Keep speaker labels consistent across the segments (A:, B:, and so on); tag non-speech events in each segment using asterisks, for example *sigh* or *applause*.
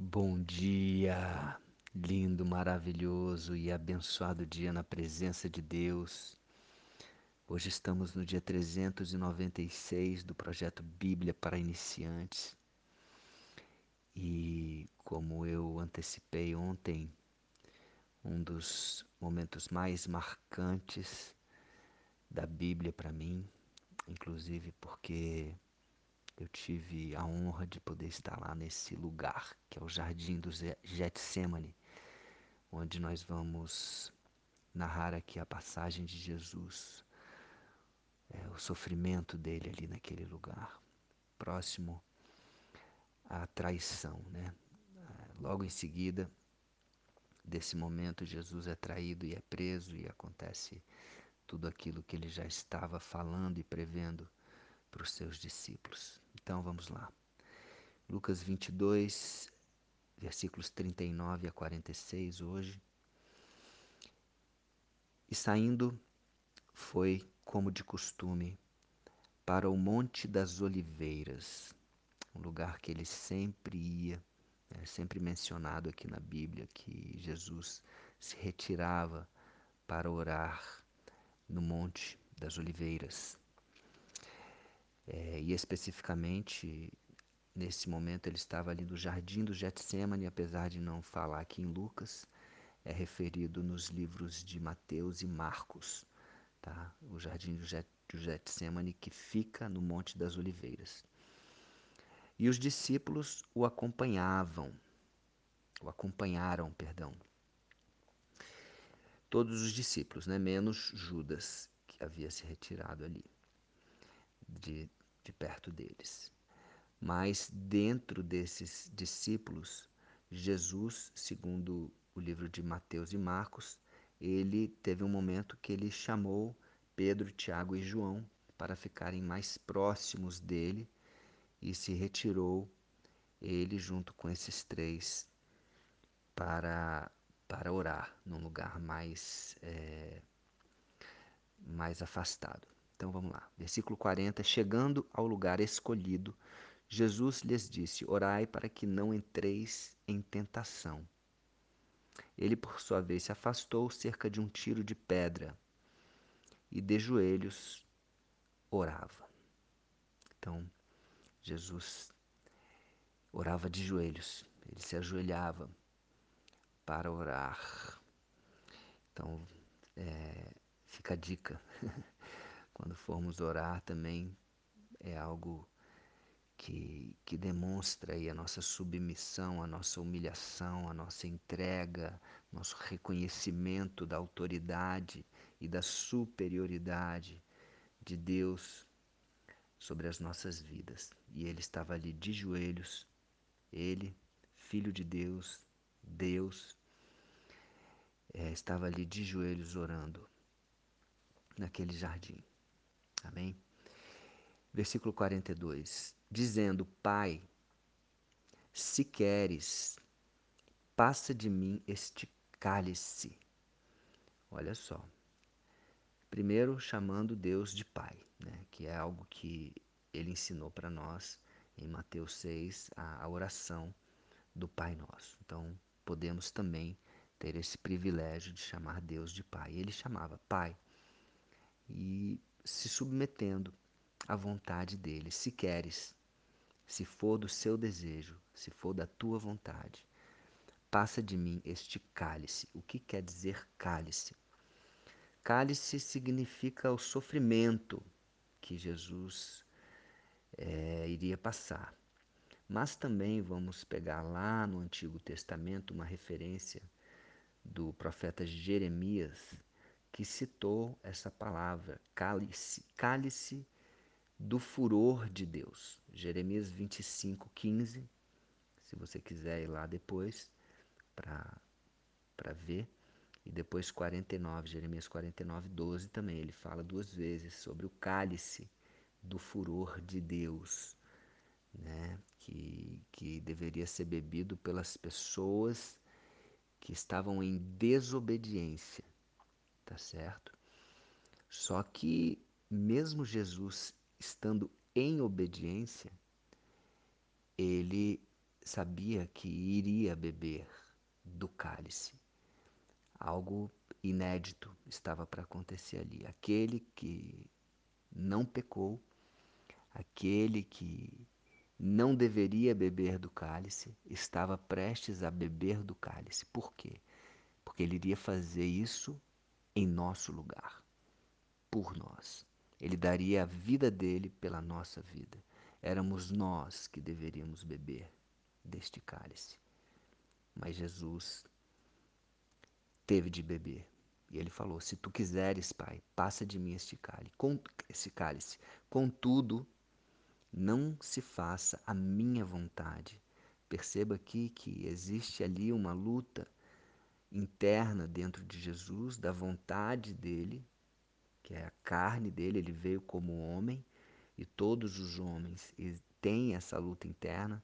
A: Bom dia, lindo, maravilhoso e abençoado dia na presença de Deus. Hoje estamos no dia 396 do projeto Bíblia para Iniciantes. E como eu antecipei ontem, um dos momentos mais marcantes da Bíblia para mim, inclusive porque eu tive a honra de poder estar lá nesse lugar, que é o Jardim do Getsemane, onde nós vamos narrar aqui a passagem de Jesus, é, o sofrimento dele ali naquele lugar, próximo à traição, né? Logo em seguida desse momento, Jesus é traído e é preso e acontece tudo aquilo que ele já estava falando e prevendo para os seus discípulos. Então vamos lá. Lucas 22, versículos 39 a 46 hoje. E saindo, foi, como de costume, para o Monte das Oliveiras, um lugar que ele sempre ia, é sempre mencionado aqui na Bíblia, que Jesus se retirava para orar no Monte das Oliveiras. É, e especificamente nesse momento ele estava ali no jardim do Getsemane, apesar de não falar aqui em Lucas, é referido nos livros de Mateus e Marcos, tá? O jardim do, Get, do Getsemane que fica no Monte das Oliveiras. E os discípulos o acompanhavam, o acompanharam, perdão. Todos os discípulos, né? menos Judas, que havia se retirado ali de de perto deles. Mas dentro desses discípulos, Jesus, segundo o livro de Mateus e Marcos, ele teve um momento que ele chamou Pedro, Tiago e João para ficarem mais próximos dele e se retirou ele junto com esses três para para orar num lugar mais é, mais afastado. Então vamos lá. Versículo 40. Chegando ao lugar escolhido, Jesus lhes disse: Orai para que não entreis em tentação. Ele, por sua vez, se afastou cerca de um tiro de pedra e de joelhos orava. Então, Jesus orava de joelhos, ele se ajoelhava para orar. Então, é, fica a dica. *laughs* Quando formos orar também é algo que, que demonstra aí a nossa submissão, a nossa humilhação, a nossa entrega, nosso reconhecimento da autoridade e da superioridade de Deus sobre as nossas vidas. E ele estava ali de joelhos, ele, filho de Deus, Deus, é, estava ali de joelhos orando naquele jardim. Amém? Versículo 42. Dizendo: Pai, se queres, passa de mim este cálice. Olha só. Primeiro, chamando Deus de Pai, né? que é algo que ele ensinou para nós em Mateus 6, a, a oração do Pai Nosso. Então, podemos também ter esse privilégio de chamar Deus de Pai. Ele chamava Pai. E se submetendo à vontade dele, se queres, se for do seu desejo, se for da tua vontade. Passa de mim este cálice. O que quer dizer cálice? Cálice significa o sofrimento que Jesus é, iria passar. Mas também vamos pegar lá no Antigo Testamento uma referência do profeta Jeremias, que citou essa palavra, cálice, cálice do furor de Deus. Jeremias 25, 15. Se você quiser ir lá depois para ver. E depois 49, Jeremias 49, 12 também. Ele fala duas vezes sobre o cálice do furor de Deus, né? que, que deveria ser bebido pelas pessoas que estavam em desobediência tá certo? Só que, mesmo Jesus estando em obediência, ele sabia que iria beber do cálice. Algo inédito estava para acontecer ali. Aquele que não pecou, aquele que não deveria beber do cálice, estava prestes a beber do cálice. Por quê? Porque ele iria fazer isso em nosso lugar, por nós. Ele daria a vida dele pela nossa vida. Éramos nós que deveríamos beber deste cálice. Mas Jesus teve de beber. E ele falou: Se tu quiseres, Pai, passa de mim este cálice. Esse cálice. Contudo, não se faça a minha vontade. Perceba aqui que existe ali uma luta interna dentro de Jesus, da vontade dele, que é a carne dele, ele veio como homem, e todos os homens têm essa luta interna,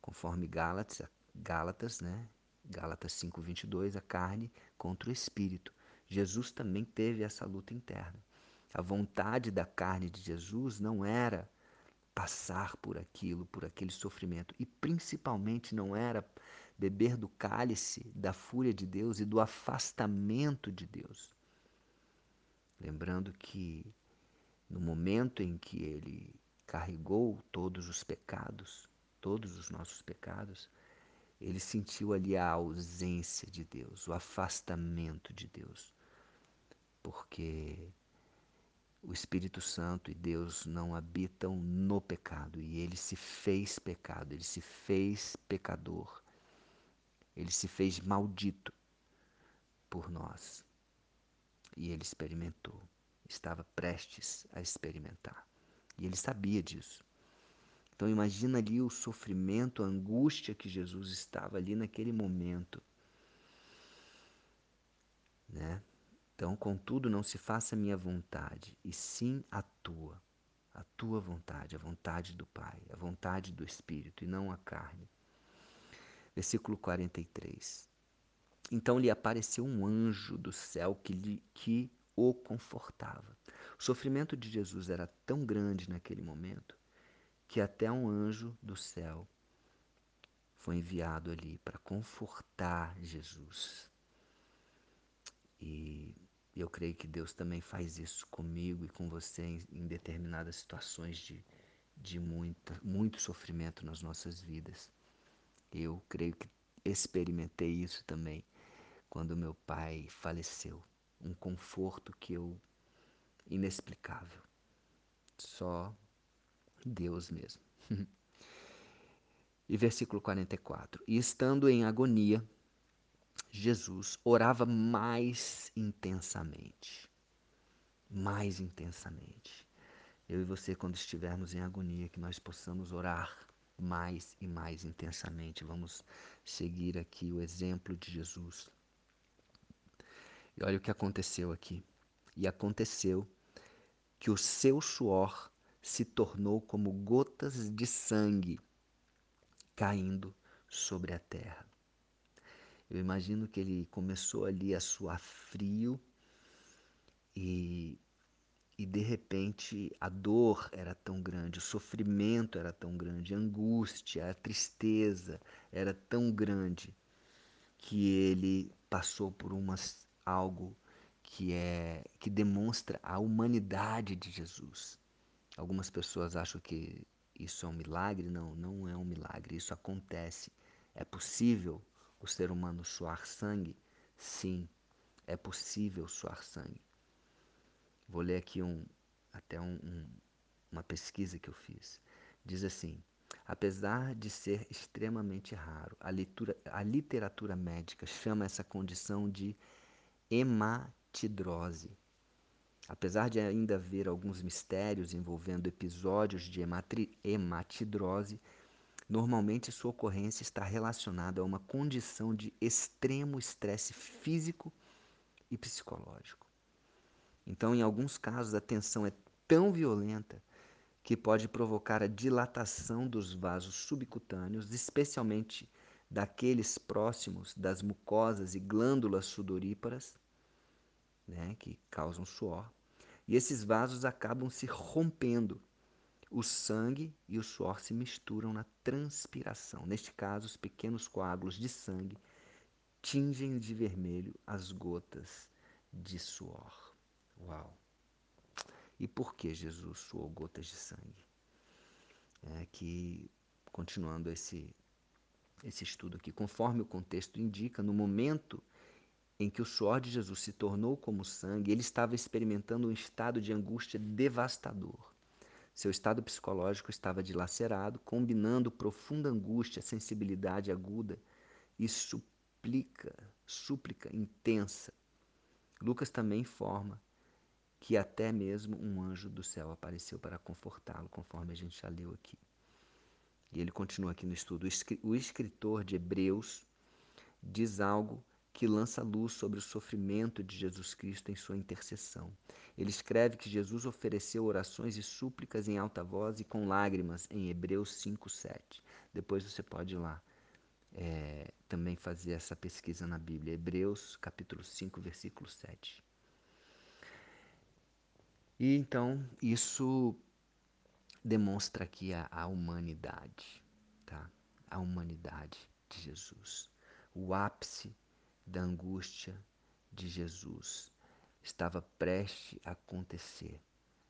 A: conforme Gálatas, Gálatas, né? Gálatas 5:22, a carne contra o espírito. Jesus também teve essa luta interna. A vontade da carne de Jesus não era passar por aquilo, por aquele sofrimento, e principalmente não era beber do cálice da fúria de Deus e do afastamento de Deus. Lembrando que no momento em que ele carregou todos os pecados, todos os nossos pecados, ele sentiu ali a ausência de Deus, o afastamento de Deus. Porque o Espírito Santo e Deus não habitam no pecado e ele se fez pecado, ele se fez pecador, ele se fez maldito por nós e ele experimentou, estava prestes a experimentar e ele sabia disso. Então imagina ali o sofrimento, a angústia que Jesus estava ali naquele momento, né? Então, contudo, não se faça minha vontade, e sim a tua, a tua vontade, a vontade do Pai, a vontade do Espírito, e não a carne. Versículo 43. Então lhe apareceu um anjo do céu que, lhe, que o confortava. O sofrimento de Jesus era tão grande naquele momento que até um anjo do céu foi enviado ali para confortar Jesus. E eu creio que Deus também faz isso comigo e com você em, em determinadas situações de, de muita, muito sofrimento nas nossas vidas. Eu creio que experimentei isso também quando meu pai faleceu. Um conforto que eu inexplicável. Só Deus mesmo. *laughs* e versículo 44. E estando em agonia, Jesus orava mais intensamente. Mais intensamente. Eu e você, quando estivermos em agonia, que nós possamos orar mais e mais intensamente. Vamos seguir aqui o exemplo de Jesus. E olha o que aconteceu aqui. E aconteceu que o seu suor se tornou como gotas de sangue caindo sobre a terra. Eu imagino que ele começou ali a suar frio e, e de repente a dor era tão grande, o sofrimento era tão grande, a angústia, a tristeza era tão grande que ele passou por umas, algo que é que demonstra a humanidade de Jesus. Algumas pessoas acham que isso é um milagre, não, não é um milagre, isso acontece. É possível o ser humano suar sangue? Sim, é possível suar sangue. Vou ler aqui um, até um, um, uma pesquisa que eu fiz. Diz assim: apesar de ser extremamente raro, a, a literatura médica chama essa condição de hematidrose. Apesar de ainda haver alguns mistérios envolvendo episódios de hematidrose, Normalmente, sua ocorrência está relacionada a uma condição de extremo estresse físico e psicológico. Então, em alguns casos, a tensão é tão violenta que pode provocar a dilatação dos vasos subcutâneos, especialmente daqueles próximos das mucosas e glândulas sudoríparas, né, que causam suor. E esses vasos acabam se rompendo o sangue e o suor se misturam na transpiração. Neste caso, os pequenos coágulos de sangue tingem de vermelho as gotas de suor. Uau! E por que Jesus suou gotas de sangue? É que, continuando esse, esse estudo aqui, conforme o contexto indica, no momento em que o suor de Jesus se tornou como sangue, ele estava experimentando um estado de angústia devastador. Seu estado psicológico estava dilacerado, combinando profunda angústia, sensibilidade aguda e suplica, súplica intensa. Lucas também informa que até mesmo um anjo do céu apareceu para confortá-lo, conforme a gente já leu aqui. E ele continua aqui no estudo. O escritor de Hebreus diz algo que lança luz sobre o sofrimento de Jesus Cristo em sua intercessão. Ele escreve que Jesus ofereceu orações e súplicas em alta voz e com lágrimas em Hebreus 5,7. Depois você pode ir lá é, também fazer essa pesquisa na Bíblia. Hebreus capítulo 5, versículo 7. E então isso demonstra aqui a, a humanidade, tá? A humanidade de Jesus. O ápice da angústia de Jesus estava prestes a acontecer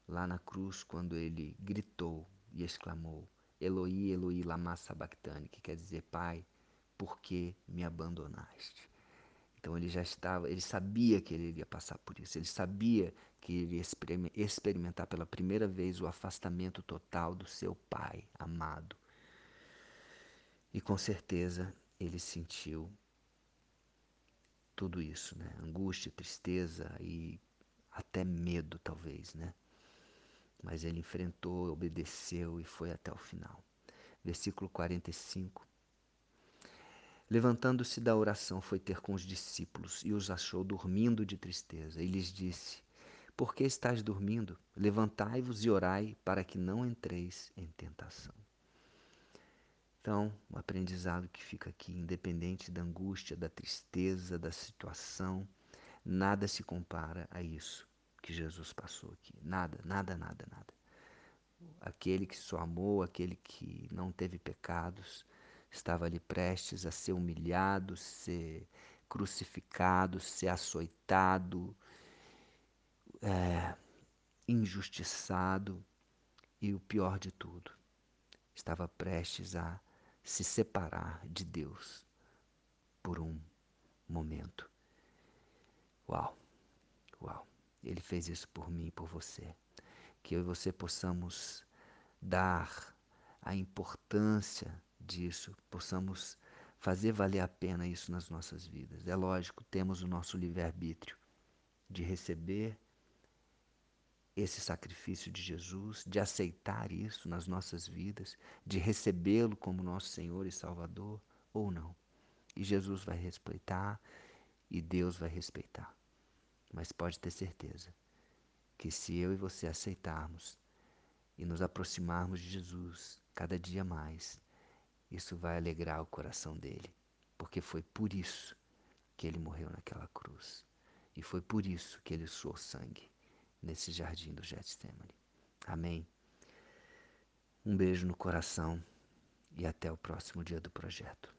A: lá na cruz quando ele gritou e exclamou: Eloi, Eloi, lama sabachthani, que quer dizer Pai, por que me abandonaste? Então ele já estava, ele sabia que ele iria passar por isso, ele sabia que ele iria experimentar pela primeira vez o afastamento total do seu pai amado. E com certeza ele sentiu tudo isso, né? Angústia, tristeza e até medo, talvez, né? Mas ele enfrentou, obedeceu e foi até o final. Versículo 45. Levantando-se da oração, foi ter com os discípulos e os achou dormindo de tristeza. E lhes disse: Por que estáis dormindo? Levantai-vos e orai, para que não entreis em tentação. Então, o aprendizado que fica aqui, independente da angústia, da tristeza, da situação, nada se compara a isso que Jesus passou aqui. Nada, nada, nada, nada. Aquele que só amou, aquele que não teve pecados, estava ali prestes a ser humilhado, ser crucificado, ser açoitado, é, injustiçado e o pior de tudo, estava prestes a se separar de Deus por um momento. Uau, uau, Ele fez isso por mim e por você. Que eu e você possamos dar a importância disso, possamos fazer valer a pena isso nas nossas vidas. É lógico, temos o nosso livre-arbítrio de receber esse sacrifício de Jesus, de aceitar isso nas nossas vidas, de recebê-lo como nosso Senhor e Salvador ou não. E Jesus vai respeitar e Deus vai respeitar. Mas pode ter certeza que se eu e você aceitarmos e nos aproximarmos de Jesus cada dia mais, isso vai alegrar o coração dele, porque foi por isso que ele morreu naquela cruz. E foi por isso que ele suou sangue nesse jardim do Getsemane. Amém. Um beijo no coração e até o próximo dia do projeto.